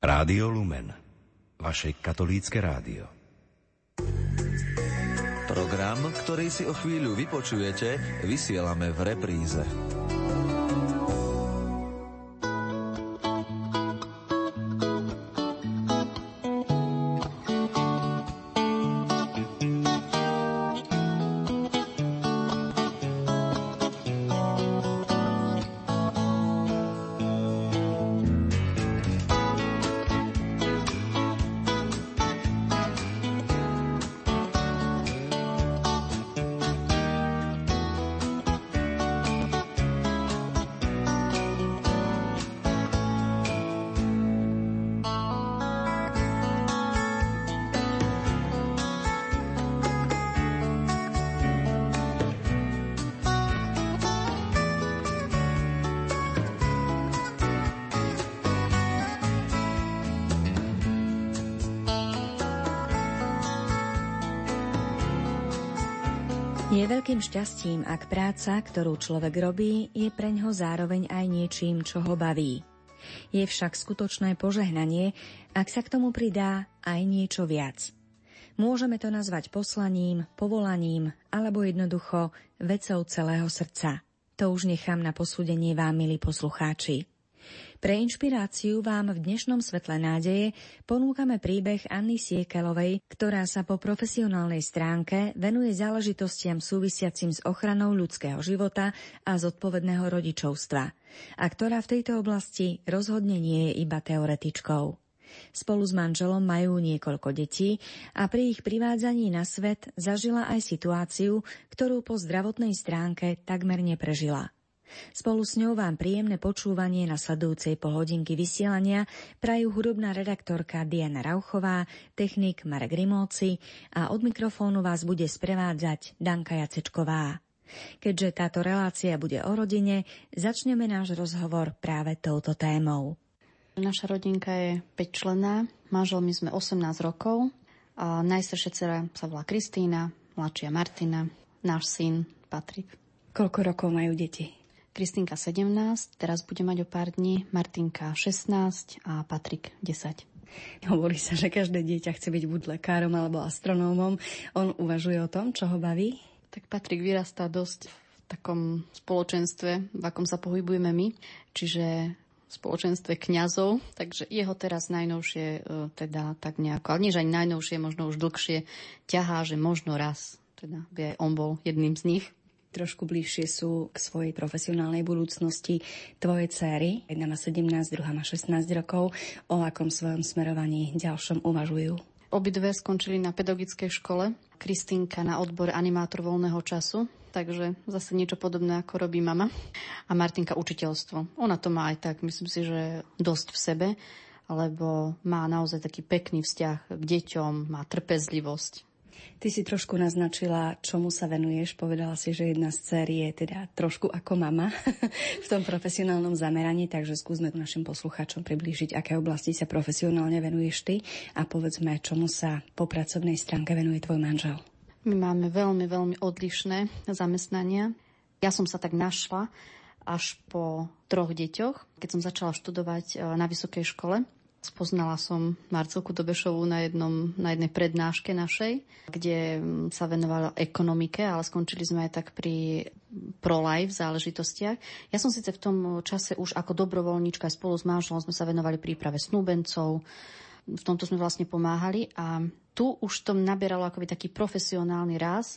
Rádio Lumen, vaše katolícke rádio. Program, ktorý si o chvíľu vypočujete, vysielame v repríze. Je veľkým šťastím, ak práca, ktorú človek robí, je preňho zároveň aj niečím, čo ho baví. Je však skutočné požehnanie, ak sa k tomu pridá aj niečo viac. Môžeme to nazvať poslaním, povolaním alebo jednoducho vecou celého srdca. To už nechám na posúdenie vám, milí poslucháči. Pre inšpiráciu vám v dnešnom svetle nádeje ponúkame príbeh Anny Siekelovej, ktorá sa po profesionálnej stránke venuje záležitostiam súvisiacim s ochranou ľudského života a zodpovedného rodičovstva a ktorá v tejto oblasti rozhodne nie je iba teoretičkou. Spolu s manželom majú niekoľko detí a pri ich privádzaní na svet zažila aj situáciu, ktorú po zdravotnej stránke takmer neprežila. Spolu s ňou vám príjemné počúvanie na sledujúcej polhodinky vysielania prajú hudobná redaktorka Diana Rauchová, technik Marek Rimóci a od mikrofónu vás bude sprevádzať Danka Jacečková. Keďže táto relácia bude o rodine, začneme náš rozhovor práve touto témou. Naša rodinka je 5 člená, manželmi sme 18 rokov a najstaršia dcera sa volá Kristýna, mladšia Martina, náš syn Patrik. Koľko rokov majú deti? Kristinka 17, teraz bude mať o pár dní, Martinka 16 a Patrik 10. Hovorí sa, že každé dieťa chce byť buď lekárom alebo astronómom. On uvažuje o tom, čo ho baví? Tak Patrik vyrastá dosť v takom spoločenstve, v akom sa pohybujeme my, čiže spoločenstve kňazov, takže jeho teraz najnovšie e, teda tak nejako, ale nie že ani najnovšie, možno už dlhšie ťahá, že možno raz teda by aj on bol jedným z nich trošku bližšie sú k svojej profesionálnej budúcnosti tvoje céry. Jedna má 17, druhá má 16 rokov. O akom svojom smerovaní ďalšom uvažujú? Obidve skončili na pedagogickej škole. Kristýnka na odbor animátor voľného času, takže zase niečo podobné ako robí mama. A Martinka učiteľstvo. Ona to má aj tak, myslím si, že dosť v sebe, lebo má naozaj taký pekný vzťah k deťom, má trpezlivosť, Ty si trošku naznačila, čomu sa venuješ. Povedala si, že jedna z dcer je teda trošku ako mama v tom profesionálnom zameraní, takže skúsme našim poslucháčom priblížiť, aké oblasti sa profesionálne venuješ ty a povedzme, čomu sa po pracovnej stránke venuje tvoj manžel. My máme veľmi, veľmi odlišné zamestnania. Ja som sa tak našla až po troch deťoch, keď som začala študovať eh, na vysokej škole. Spoznala som Marcelku Dobešovú na, jednom, na jednej prednáške našej, kde mm, sa venovala ekonomike, ale skončili sme aj tak pri pro-life záležitostiach. Ja som síce v tom čase už ako dobrovoľníčka spolu s manželom sme sa venovali príprave snúbencov, v tomto sme vlastne pomáhali a tu už to nabieralo akoby taký profesionálny ráz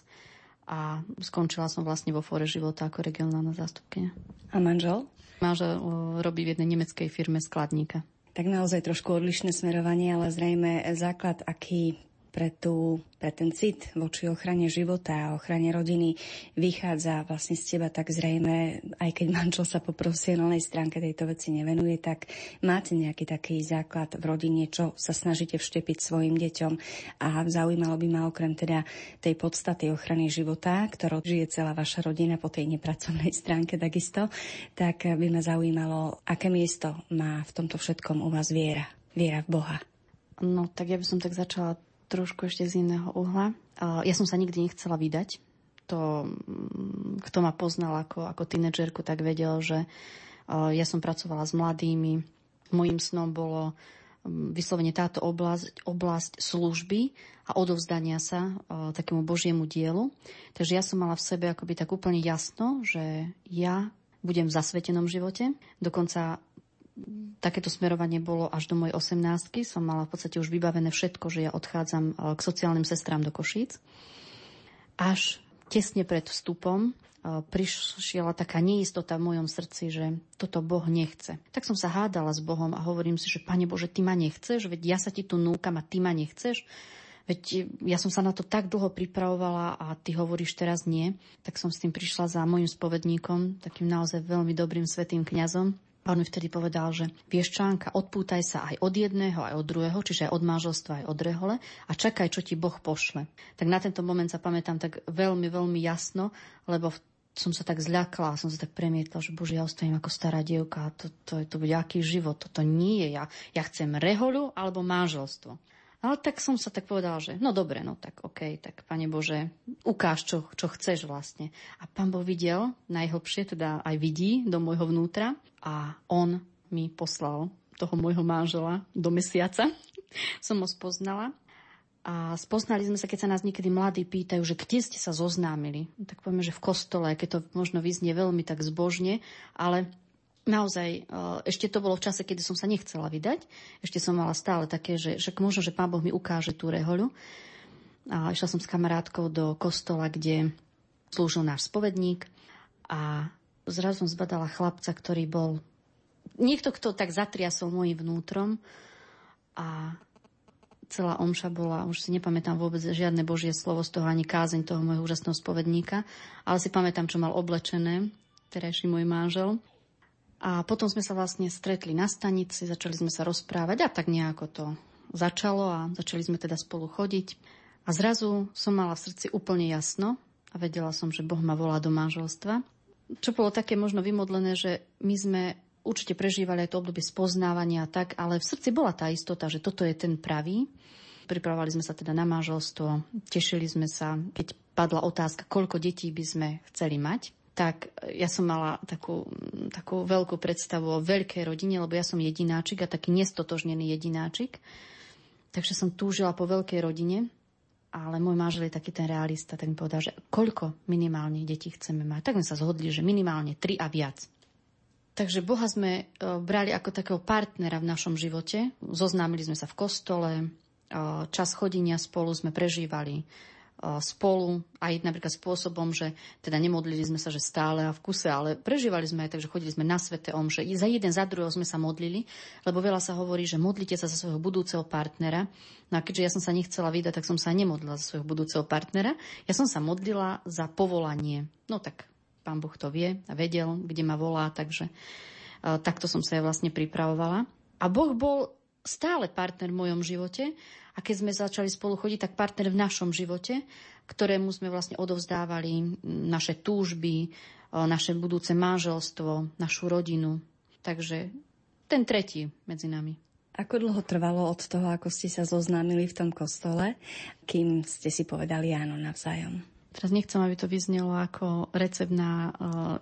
a skončila som vlastne vo fore života ako regionálna zástupkynia. A manžel? Manžel robí v jednej nemeckej firme skladníka tak naozaj trošku odlišné smerovanie, ale zrejme základ, aký pre, tú, pre ten cit voči ochrane života a ochrane rodiny vychádza vlastne z teba, tak zrejme, aj keď manžel sa po profesionálnej stránke tejto veci nevenuje, tak máte nejaký taký základ v rodine, čo sa snažíte vštepiť svojim deťom. A zaujímalo by ma okrem teda tej podstaty ochrany života, ktorou žije celá vaša rodina po tej nepracovnej stránke takisto, tak by ma zaujímalo, aké miesto má v tomto všetkom u vás viera, viera v Boha. No, tak ja by som tak začala trošku ešte z iného uhla. Ja som sa nikdy nechcela vydať. To, mm, kto ma poznal ako, ako tínedžerku, tak vedel, že ja som pracovala s mladými. Mojím snom bolo vyslovene táto oblasť, oblasť služby a odovzdania sa o, takému Božiemu dielu. Takže ja som mala v sebe akoby tak úplne jasno, že ja budem v zasvetenom živote. Dokonca takéto smerovanie bolo až do mojej 18 Som mala v podstate už vybavené všetko, že ja odchádzam k sociálnym sestrám do Košíc. Až tesne pred vstupom prišiela taká neistota v mojom srdci, že toto Boh nechce. Tak som sa hádala s Bohom a hovorím si, že Pane Bože, Ty ma nechceš, veď ja sa Ti tu núkam a Ty ma nechceš. Veď ja som sa na to tak dlho pripravovala a ty hovoríš teraz nie. Tak som s tým prišla za môjim spovedníkom, takým naozaj veľmi dobrým svetým kňazom. A on mi vtedy povedal, že vieš čánka, odpútaj sa aj od jedného, aj od druhého, čiže aj od manželstva, aj od rehole a čakaj, čo ti Boh pošle. Tak na tento moment sa pamätám tak veľmi, veľmi jasno, lebo v som sa tak zľakla, som sa tak premietla, že bože, ja ostajím ako stará dievka, to, to, to bude aký život, toto nie je ja. Ja chcem rehoľu alebo manželstvo. Ale tak som sa tak povedala, že no dobre, no tak OK, tak Pane Bože, ukáž, čo, čo chceš vlastne. A Pán Boh videl, najhlbšie teda aj vidí do môjho vnútra a On mi poslal toho môjho manžela do mesiaca. som ho spoznala a spoznali sme sa, keď sa nás niekedy mladí pýtajú, že kde ste sa zoznámili. Tak povieme, že v kostole, keď to možno vyznie veľmi tak zbožne, ale naozaj e, ešte to bolo v čase, kedy som sa nechcela vydať. Ešte som mala stále také, že, že možno, že Pán Boh mi ukáže tú rehoľu. A išla som s kamarátkou do kostola, kde slúžil náš spovedník a zrazu som zbadala chlapca, ktorý bol niekto, kto tak zatriasol môjim vnútrom a celá omša bola, už si nepamätám vôbec žiadne božie slovo z toho, ani kázeň toho môjho úžasného spovedníka, ale si pamätám, čo mal oblečené, terajší môj manžel. A potom sme sa vlastne stretli na stanici, začali sme sa rozprávať a tak nejako to začalo a začali sme teda spolu chodiť. A zrazu som mala v srdci úplne jasno a vedela som, že Boh ma volá do manželstva. Čo bolo také možno vymodlené, že my sme určite prežívali aj to obdobie spoznávania a tak, ale v srdci bola tá istota, že toto je ten pravý. Pripravovali sme sa teda na manželstvo, tešili sme sa, keď padla otázka, koľko detí by sme chceli mať, tak ja som mala takú, takú veľkú predstavu o veľkej rodine, lebo ja som jedináčik a taký nestotožnený jedináčik. Takže som túžila po veľkej rodine, ale môj manžel je taký ten realista, tak mi povedal, že koľko minimálne detí chceme mať. Tak sme sa zhodli, že minimálne tri a viac. Takže Boha sme e, brali ako takého partnera v našom živote. Zoznámili sme sa v kostole, e, čas chodenia spolu sme prežívali spolu, aj napríklad spôsobom, že teda nemodlili sme sa, že stále a v kuse, ale prežívali sme aj tak, že chodili sme na svete omše. Za jeden, za druhého sme sa modlili, lebo veľa sa hovorí, že modlite sa za svojho budúceho partnera. No a keďže ja som sa nechcela vydať, tak som sa nemodlila za svojho budúceho partnera. Ja som sa modlila za povolanie. No tak pán Boh to vie a vedel, kde ma volá, takže uh, takto som sa ja vlastne pripravovala. A Boh bol stále partner v mojom živote a keď sme začali spolu chodiť, tak partner v našom živote, ktorému sme vlastne odovzdávali naše túžby, naše budúce manželstvo, našu rodinu. Takže ten tretí medzi nami. Ako dlho trvalo od toho, ako ste sa zoznámili v tom kostole, kým ste si povedali áno navzájom? Teraz nechcem, aby to vyznelo ako recept na uh,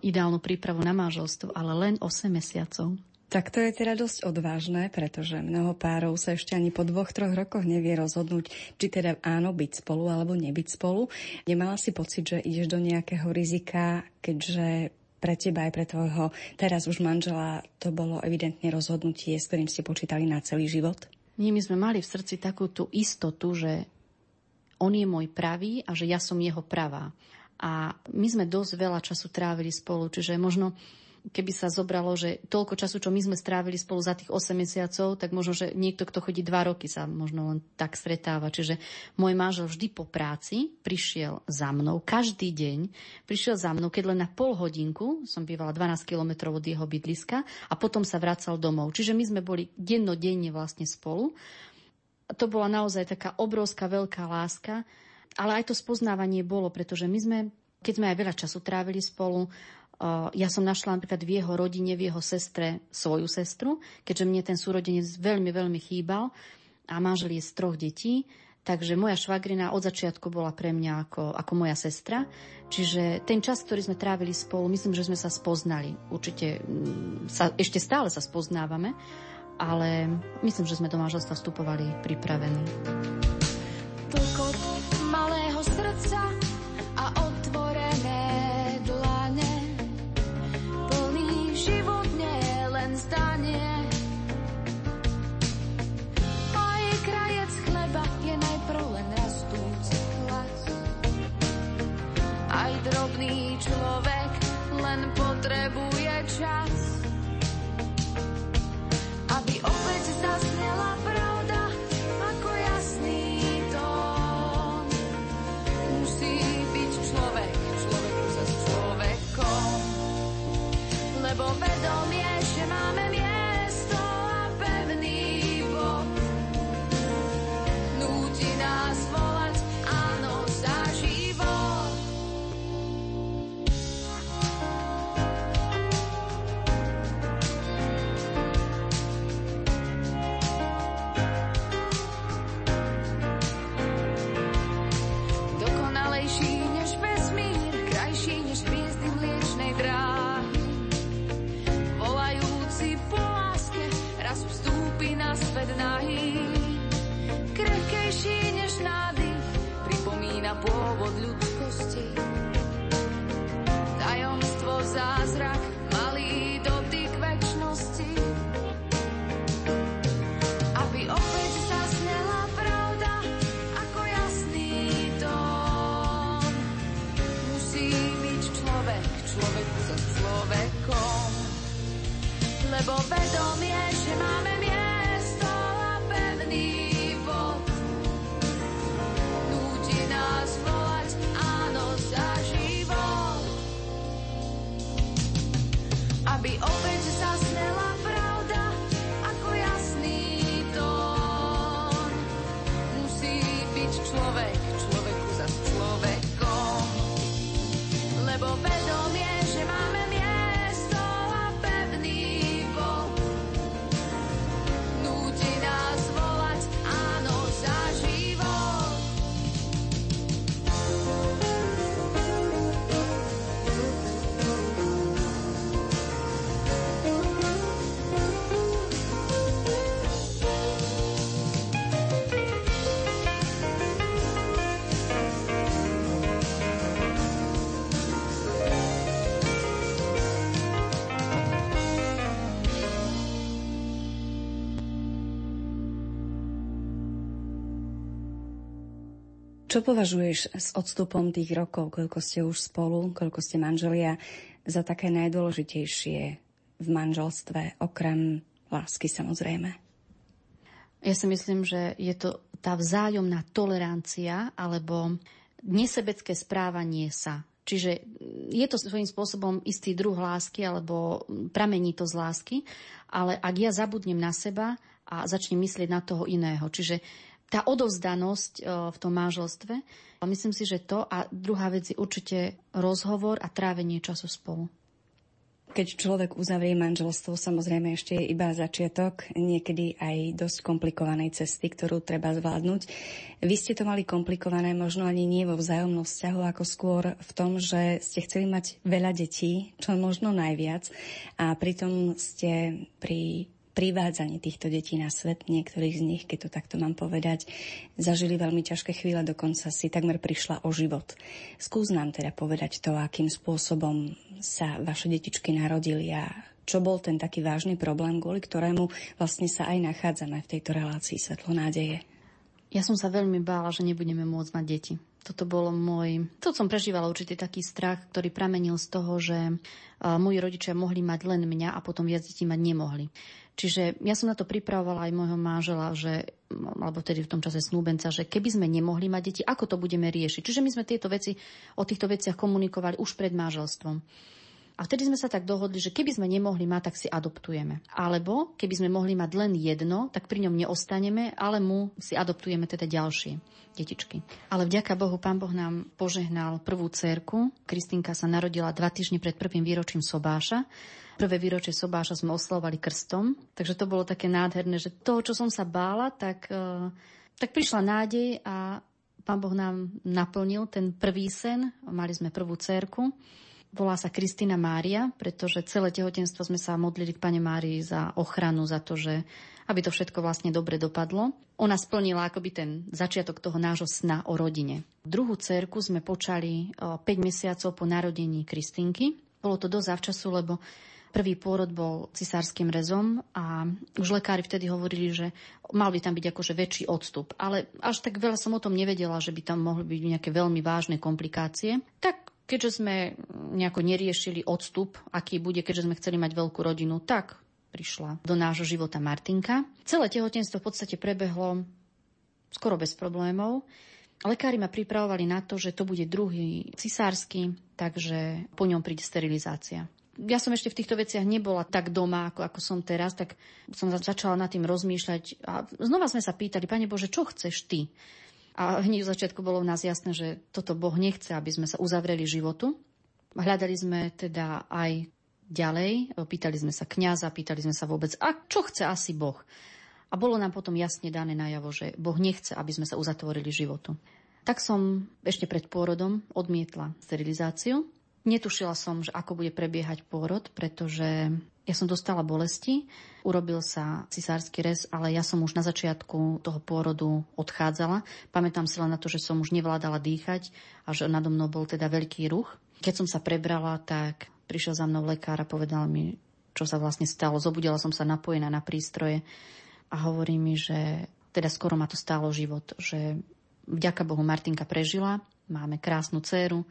ideálnu prípravu na manželstvo, ale len 8 mesiacov. Tak to je teda dosť odvážne, pretože mnoho párov sa ešte ani po dvoch, troch rokoch nevie rozhodnúť, či teda áno byť spolu alebo nebyť spolu. Nemala si pocit, že ideš do nejakého rizika, keďže pre teba aj pre tvojho teraz už manžela to bolo evidentne rozhodnutie, s ktorým ste počítali na celý život? Nie, my sme mali v srdci takú tú istotu, že on je môj pravý a že ja som jeho pravá. A my sme dosť veľa času trávili spolu, čiže možno keby sa zobralo, že toľko času, čo my sme strávili spolu za tých 8 mesiacov, tak možno, že niekto, kto chodí 2 roky, sa možno len tak stretáva. Čiže môj manžel vždy po práci prišiel za mnou, každý deň prišiel za mnou, keď len na pol hodinku, som bývala 12 kilometrov od jeho bydliska a potom sa vracal domov. Čiže my sme boli dennodenne vlastne spolu to bola naozaj taká obrovská veľká láska, ale aj to spoznávanie bolo, pretože my sme, keď sme aj veľa času trávili spolu, ja som našla napríklad v jeho rodine, v jeho sestre svoju sestru, keďže mne ten súrodenec veľmi, veľmi chýbal a manžel je z troch detí, takže moja švagrina od začiatku bola pre mňa ako, ako moja sestra. Čiže ten čas, ktorý sme trávili spolu, myslím, že sme sa spoznali. Určite mm, sa, ešte stále sa spoznávame ale myslím, že sme do manželstva vstupovali pripravení. Čo považuješ s odstupom tých rokov, koľko ste už spolu, koľko ste manželia, za také najdôležitejšie v manželstve, okrem lásky samozrejme? Ja si myslím, že je to tá vzájomná tolerancia alebo nesebecké správanie sa. Čiže je to svojím spôsobom istý druh lásky alebo pramení to z lásky, ale ak ja zabudnem na seba a začnem myslieť na toho iného. Čiže tá odovzdanosť e, v tom manželstve, myslím si, že to a druhá vec je určite rozhovor a trávenie času spolu. Keď človek uzavrie manželstvo, samozrejme ešte je iba začiatok, niekedy aj dosť komplikovanej cesty, ktorú treba zvládnuť. Vy ste to mali komplikované možno ani nie vo vzájomnom vzťahu, ako skôr v tom, že ste chceli mať veľa detí, čo možno najviac, a pritom ste pri privádzaní týchto detí na svet, niektorých z nich, keď to takto mám povedať, zažili veľmi ťažké chvíle, dokonca si takmer prišla o život. Skús nám teda povedať to, akým spôsobom sa vaše detičky narodili a čo bol ten taký vážny problém, kvôli ktorému vlastne sa aj nachádzame v tejto relácii Svetlo nádeje. Ja som sa veľmi bála, že nebudeme môcť mať deti. Toto bolo môj... To som prežívala určitý taký strach, ktorý pramenil z toho, že moji rodičia mohli mať len mňa a potom viac detí mať nemohli. Čiže ja som na to pripravovala aj môjho manžela, že, alebo tedy v tom čase snúbenca, že keby sme nemohli mať deti, ako to budeme riešiť. Čiže my sme tieto veci, o týchto veciach komunikovali už pred manželstvom. A vtedy sme sa tak dohodli, že keby sme nemohli mať, tak si adoptujeme. Alebo keby sme mohli mať len jedno, tak pri ňom neostaneme, ale mu si adoptujeme teda ďalšie detičky. Ale vďaka Bohu, pán Boh nám požehnal prvú cerku. Kristinka sa narodila dva týždne pred prvým výročím Sobáša. Prvé výročie Sobáša sme oslovali krstom, takže to bolo také nádherné, že to, čo som sa bála, tak, tak prišla nádej a pán Boh nám naplnil ten prvý sen. Mali sme prvú cerku. Volá sa Kristina Mária, pretože celé tehotenstvo sme sa modlili k Pane Márii za ochranu, za to, že aby to všetko vlastne dobre dopadlo. Ona splnila akoby ten začiatok toho nášho sna o rodine. Druhú cerku sme počali 5 mesiacov po narodení Kristinky. Bolo to dosť zavčasu, lebo Prvý pôrod bol cisárským rezom a už lekári vtedy hovorili, že mal by tam byť akože väčší odstup. Ale až tak veľa som o tom nevedela, že by tam mohli byť nejaké veľmi vážne komplikácie. Tak keďže sme nejako neriešili odstup, aký bude, keďže sme chceli mať veľkú rodinu, tak prišla do nášho života Martinka. Celé tehotenstvo v podstate prebehlo skoro bez problémov. Lekári ma pripravovali na to, že to bude druhý cisársky, takže po ňom príde sterilizácia ja som ešte v týchto veciach nebola tak doma, ako, ako som teraz, tak som začala nad tým rozmýšľať. A znova sme sa pýtali, Pane Bože, čo chceš ty? A hneď v začiatku bolo v nás jasné, že toto Boh nechce, aby sme sa uzavreli životu. Hľadali sme teda aj ďalej, pýtali sme sa kňaza, pýtali sme sa vôbec, a čo chce asi Boh? A bolo nám potom jasne dané najavo, že Boh nechce, aby sme sa uzatvorili životu. Tak som ešte pred pôrodom odmietla sterilizáciu Netušila som, že ako bude prebiehať pôrod, pretože ja som dostala bolesti, urobil sa cisársky rez, ale ja som už na začiatku toho pôrodu odchádzala. Pamätám si len na to, že som už nevládala dýchať a že nado mnou bol teda veľký ruch. Keď som sa prebrala, tak prišiel za mnou lekár a povedal mi, čo sa vlastne stalo. Zobudila som sa napojená na prístroje a hovorí mi, že teda skoro ma to stálo život, že vďaka Bohu Martinka prežila, máme krásnu dceru,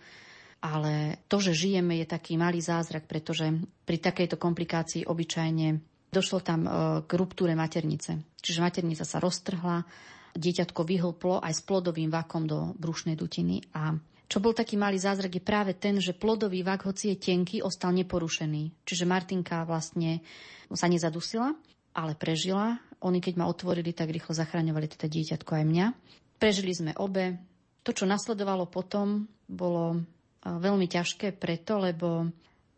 ale to, že žijeme, je taký malý zázrak, pretože pri takejto komplikácii obyčajne došlo tam e, k ruptúre maternice. Čiže maternica sa roztrhla, dieťatko vyhlplo aj s plodovým vakom do brušnej dutiny a čo bol taký malý zázrak je práve ten, že plodový vak, hoci je tenký, ostal neporušený. Čiže Martinka vlastne sa nezadusila, ale prežila. Oni keď ma otvorili, tak rýchlo zachraňovali teda dieťatko aj mňa. Prežili sme obe. To, čo nasledovalo potom, bolo veľmi ťažké preto, lebo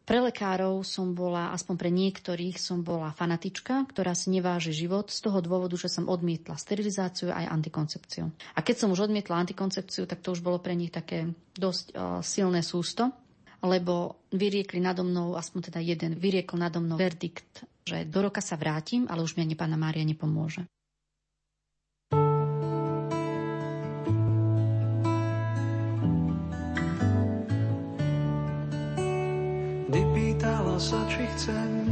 pre lekárov som bola, aspoň pre niektorých som bola fanatička, ktorá si neváži život z toho dôvodu, že som odmietla sterilizáciu aj antikoncepciu. A keď som už odmietla antikoncepciu, tak to už bolo pre nich také dosť uh, silné sústo, lebo vyriekli nado mnou, aspoň teda jeden, vyriekol nado mnou verdikt, že do roka sa vrátim, ale už mi ani pána Mária nepomôže. Pýtala sa, či chcem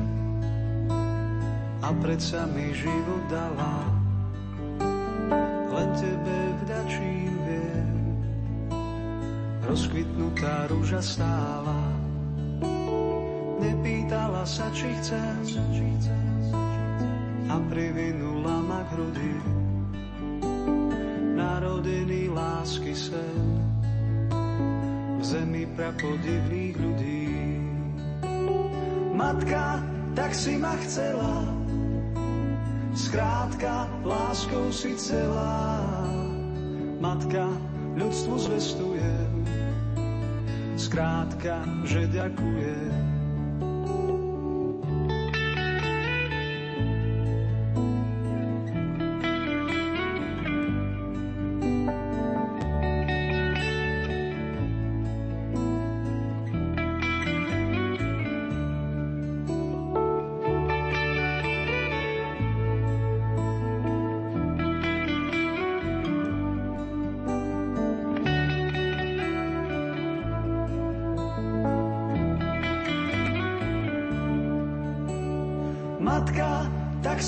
a predsa mi život dala. Len tebe vďačím viem, rozkvitnutá rúža stála. Nepýtala sa, či chcem a privinula ma k hrudi. Narodený lásky sen v zemi prapodivných ľudí. Matka, tak si ma chcela, skrátka, láskou si celá. Matka, ľudstvu zvestujem, skrátka, že ďakujem.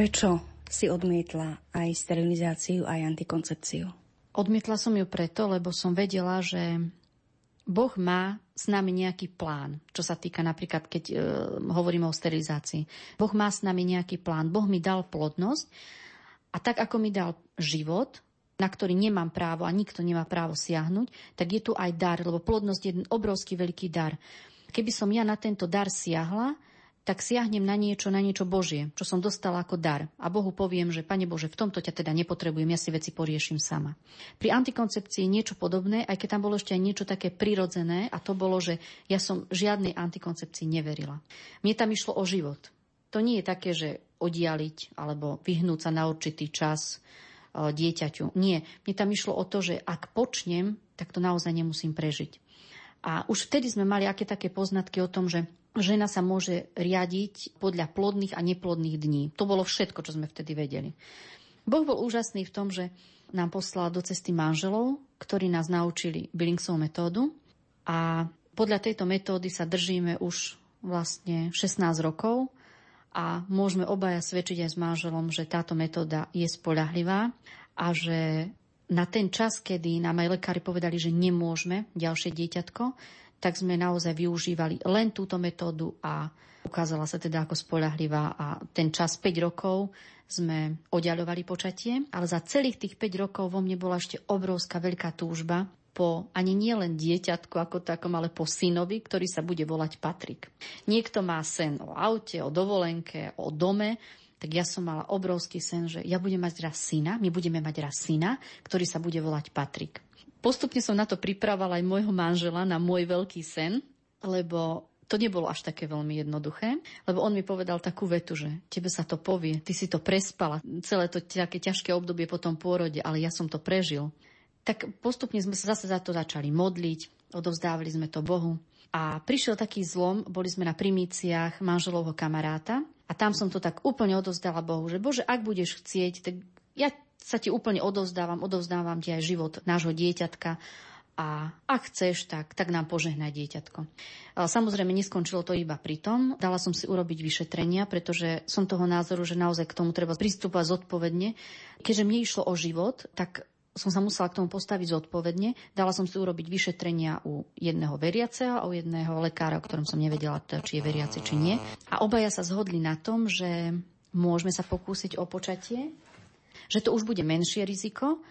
Prečo si odmietla aj sterilizáciu, aj antikoncepciu? Odmietla som ju preto, lebo som vedela, že Boh má s nami nejaký plán, čo sa týka napríklad, keď e, hovoríme o sterilizácii. Boh má s nami nejaký plán. Boh mi dal plodnosť a tak, ako mi dal život, na ktorý nemám právo a nikto nemá právo siahnuť, tak je tu aj dar, lebo plodnosť je obrovský veľký dar. Keby som ja na tento dar siahla, tak siahnem na niečo, na niečo Božie, čo som dostala ako dar. A Bohu poviem, že Pane Bože, v tomto ťa teda nepotrebujem, ja si veci poriešim sama. Pri antikoncepcii niečo podobné, aj keď tam bolo ešte aj niečo také prirodzené, a to bolo, že ja som žiadnej antikoncepcii neverila. Mne tam išlo o život. To nie je také, že oddialiť alebo vyhnúť sa na určitý čas e, dieťaťu. Nie. Mne tam išlo o to, že ak počnem, tak to naozaj nemusím prežiť. A už vtedy sme mali aké také poznatky o tom, že žena sa môže riadiť podľa plodných a neplodných dní. To bolo všetko, čo sme vtedy vedeli. Boh bol úžasný v tom, že nám poslal do cesty manželov, ktorí nás naučili Billingsovú metódu a podľa tejto metódy sa držíme už vlastne 16 rokov a môžeme obaja svedčiť aj s manželom, že táto metóda je spolahlivá a že na ten čas, kedy nám aj lekári povedali, že nemôžeme ďalšie dieťatko, tak sme naozaj využívali len túto metódu a ukázala sa teda ako spolahlivá a ten čas 5 rokov sme oddialovali počatie, ale za celých tých 5 rokov vo mne bola ešte obrovská veľká túžba po ani nie len dieťatku ako takom, ale po synovi, ktorý sa bude volať Patrik. Niekto má sen o aute, o dovolenke, o dome, tak ja som mala obrovský sen, že ja budem mať raz syna, my budeme mať raz syna, ktorý sa bude volať Patrik. Postupne som na to pripravovala aj môjho manžela, na môj veľký sen, lebo to nebolo až také veľmi jednoduché, lebo on mi povedal takú vetu, že tebe sa to povie, ty si to prespala, celé to také ťažké obdobie po tom pôrode, ale ja som to prežil tak postupne sme sa zase za to začali modliť, odovzdávali sme to Bohu. A prišiel taký zlom, boli sme na primíciách manželovho kamaráta a tam som to tak úplne odovzdala Bohu, že Bože, ak budeš chcieť, tak ja sa ti úplne odovzdávam, odovzdávam ti aj život nášho dieťatka a ak chceš, tak, tak nám požehnaj dieťatko. Samozrejme, neskončilo to iba pri tom. Dala som si urobiť vyšetrenia, pretože som toho názoru, že naozaj k tomu treba pristúpať zodpovedne. Keďže mne išlo o život, tak som sa musela k tomu postaviť zodpovedne. Dala som si urobiť vyšetrenia u jedného veriaceho a u jedného lekára, o ktorom som nevedela, teda, či je veriaci, či nie. A obaja sa zhodli na tom, že môžeme sa pokúsiť o počatie, že to už bude menšie riziko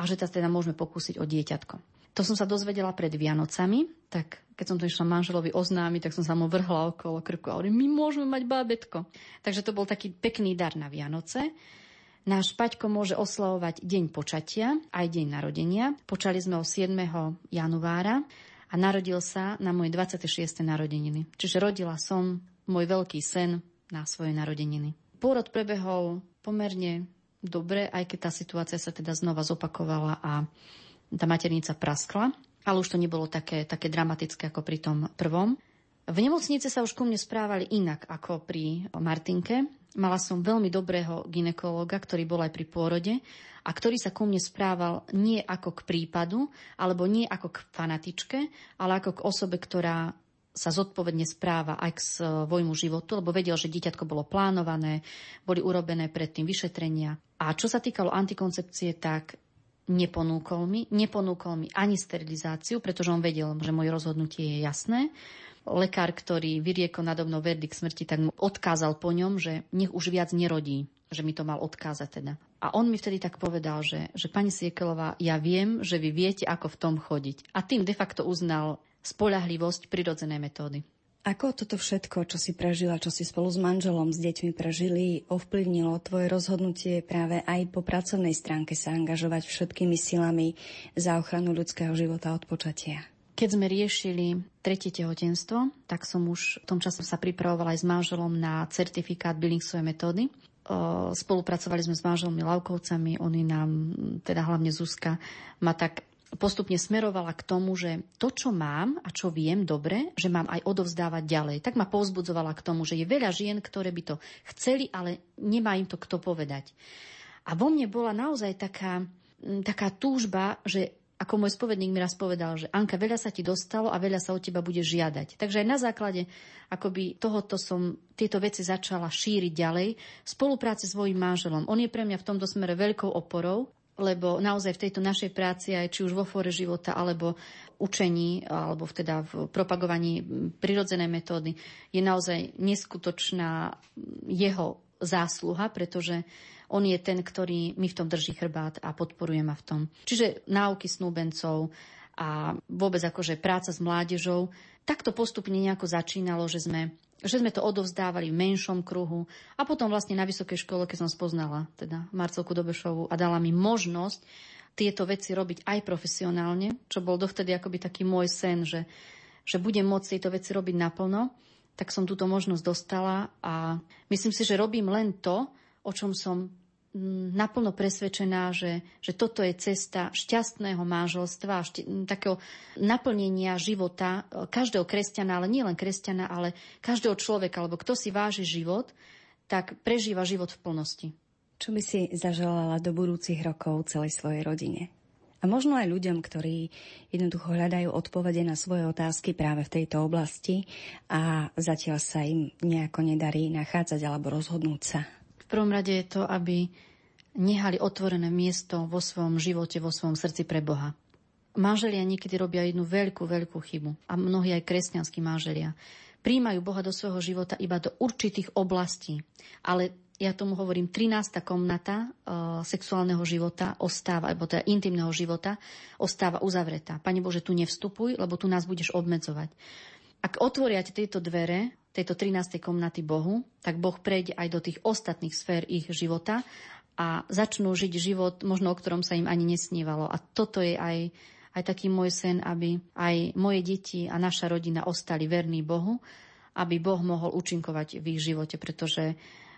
a že teda môžeme pokúsiť o dieťatko. To som sa dozvedela pred Vianocami, tak keď som to išla manželovi oznámiť, tak som sa mu vrhla okolo krku a hovorím, my môžeme mať bábetko. Takže to bol taký pekný dar na Vianoce. Náš Paťko môže oslavovať deň počatia, aj deň narodenia. Počali sme ho 7. januára a narodil sa na moje 26. narodeniny. Čiže rodila som môj veľký sen na svoje narodeniny. Pôrod prebehol pomerne dobre, aj keď tá situácia sa teda znova zopakovala a tá maternica praskla, ale už to nebolo také, také dramatické ako pri tom prvom. V nemocnici sa už ku mne správali inak ako pri Martinke. Mala som veľmi dobrého ginekologa, ktorý bol aj pri pôrode a ktorý sa ku mne správal nie ako k prípadu, alebo nie ako k fanatičke, ale ako k osobe, ktorá sa zodpovedne správa aj k svojmu životu, lebo vedel, že dieťatko bolo plánované, boli urobené predtým vyšetrenia. A čo sa týkalo antikoncepcie, tak neponúkol mi, neponúkol mi ani sterilizáciu, pretože on vedel, že moje rozhodnutie je jasné lekár, ktorý vyriekol nado mnou verdikt smrti, tak mu odkázal po ňom, že nech už viac nerodí, že mi to mal odkázať teda. A on mi vtedy tak povedal, že, že pani Siekelová, ja viem, že vy viete, ako v tom chodiť. A tým de facto uznal spolahlivosť prirodzenej metódy. Ako toto všetko, čo si prežila, čo si spolu s manželom, s deťmi prežili, ovplyvnilo tvoje rozhodnutie práve aj po pracovnej stránke sa angažovať všetkými silami za ochranu ľudského života od počatia? Keď sme riešili tretie tehotenstvo, tak som už v tom čase sa pripravovala aj s manželom na certifikát Billingsovej metódy. Spolupracovali sme s manželmi Lavkovcami, oni nám, teda hlavne Zuzka, ma tak postupne smerovala k tomu, že to, čo mám a čo viem dobre, že mám aj odovzdávať ďalej. Tak ma povzbudzovala k tomu, že je veľa žien, ktoré by to chceli, ale nemá im to kto povedať. A vo mne bola naozaj taká, taká túžba, že ako môj spovedník mi raz povedal, že Anka, veľa sa ti dostalo a veľa sa od teba bude žiadať. Takže aj na základe akoby tohoto som tieto veci začala šíriť ďalej v spolupráci s svojím manželom. On je pre mňa v tomto smere veľkou oporou, lebo naozaj v tejto našej práci, aj či už vo fóre života, alebo učení, alebo teda v propagovaní prirodzenej metódy, je naozaj neskutočná jeho zásluha, pretože on je ten, ktorý mi v tom drží chrbát a podporuje ma v tom. Čiže náuky snúbencov a vôbec akože práca s mládežou. Takto postupne nejako začínalo, že sme že sme to odovzdávali v menšom kruhu a potom vlastne na vysokej škole, keď som spoznala teda Marcelku Dobešovu a dala mi možnosť tieto veci robiť aj profesionálne, čo bol dovtedy akoby taký môj sen, že, že budem môcť tieto veci robiť naplno, tak som túto možnosť dostala a myslím si, že robím len to, o čom som Mm, naplno presvedčená, že, že toto je cesta šťastného manželstva, šti, takého naplnenia života e, každého kresťana, ale nie len kresťana, ale každého človeka, alebo kto si váži život, tak prežíva život v plnosti. Čo by si zaželala do budúcich rokov celej svojej rodine? A možno aj ľuďom, ktorí jednoducho hľadajú odpovede na svoje otázky práve v tejto oblasti a zatiaľ sa im nejako nedarí nachádzať alebo rozhodnúť sa. V prvom rade je to, aby nehali otvorené miesto vo svojom živote, vo svojom srdci pre Boha. Manželia niekedy robia jednu veľkú, veľkú chybu. A mnohí aj kresťanskí manželia. Príjmajú Boha do svojho života iba do určitých oblastí. Ale ja tomu hovorím, 13. komnata e, sexuálneho života ostáva, alebo teda intimného života, ostáva uzavretá. Pane Bože, tu nevstupuj, lebo tu nás budeš obmedzovať. Ak otvoriate tieto dvere, tejto 13. komnaty Bohu, tak Boh prejde aj do tých ostatných sfér ich života a začnú žiť život, možno o ktorom sa im ani nesnívalo. A toto je aj, aj taký môj sen, aby aj moje deti a naša rodina ostali verní Bohu, aby Boh mohol účinkovať v ich živote, pretože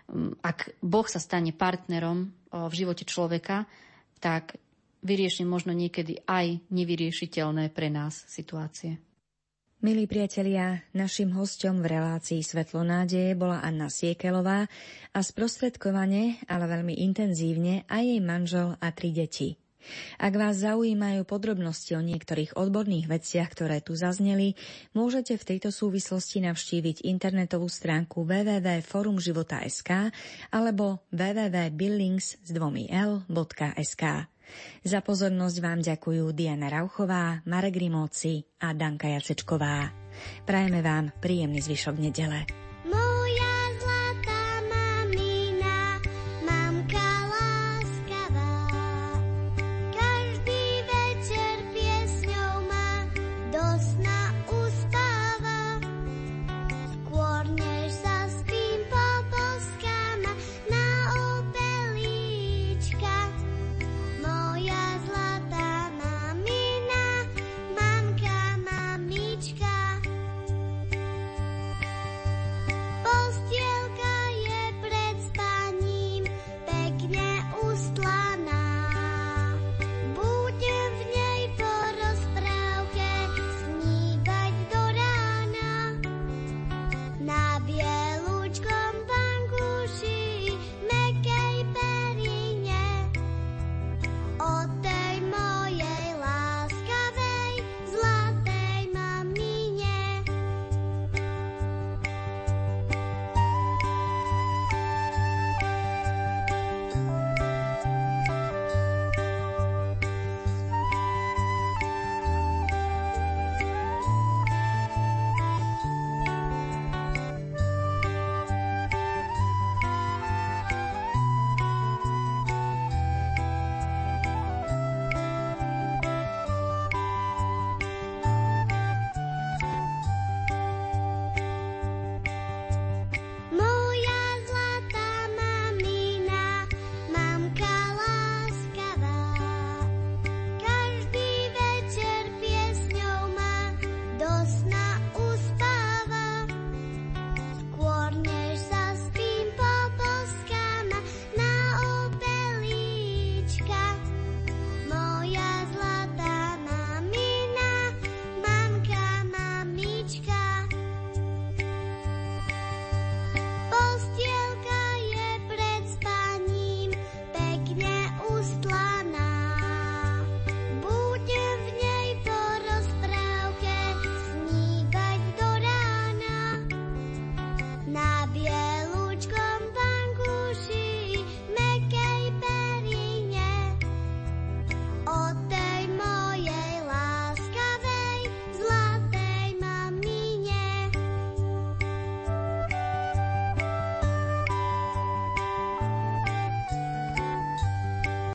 mm, ak Boh sa stane partnerom v živote človeka, tak vyrieši možno niekedy aj nevyriešiteľné pre nás situácie. Milí priatelia, našim hostom v relácii Svetlo nádeje bola Anna Siekelová a sprostredkovane, ale veľmi intenzívne aj jej manžel a tri deti. Ak vás zaujímajú podrobnosti o niektorých odborných veciach, ktoré tu zazneli, môžete v tejto súvislosti navštíviť internetovú stránku www.forumživota.sk alebo www.billings s dvomi l.sk. Za pozornosť vám ďakujú Diana Rauchová, Marek Rimóci a Danka Jacečková. Prajeme vám príjemný zvyšok nedele.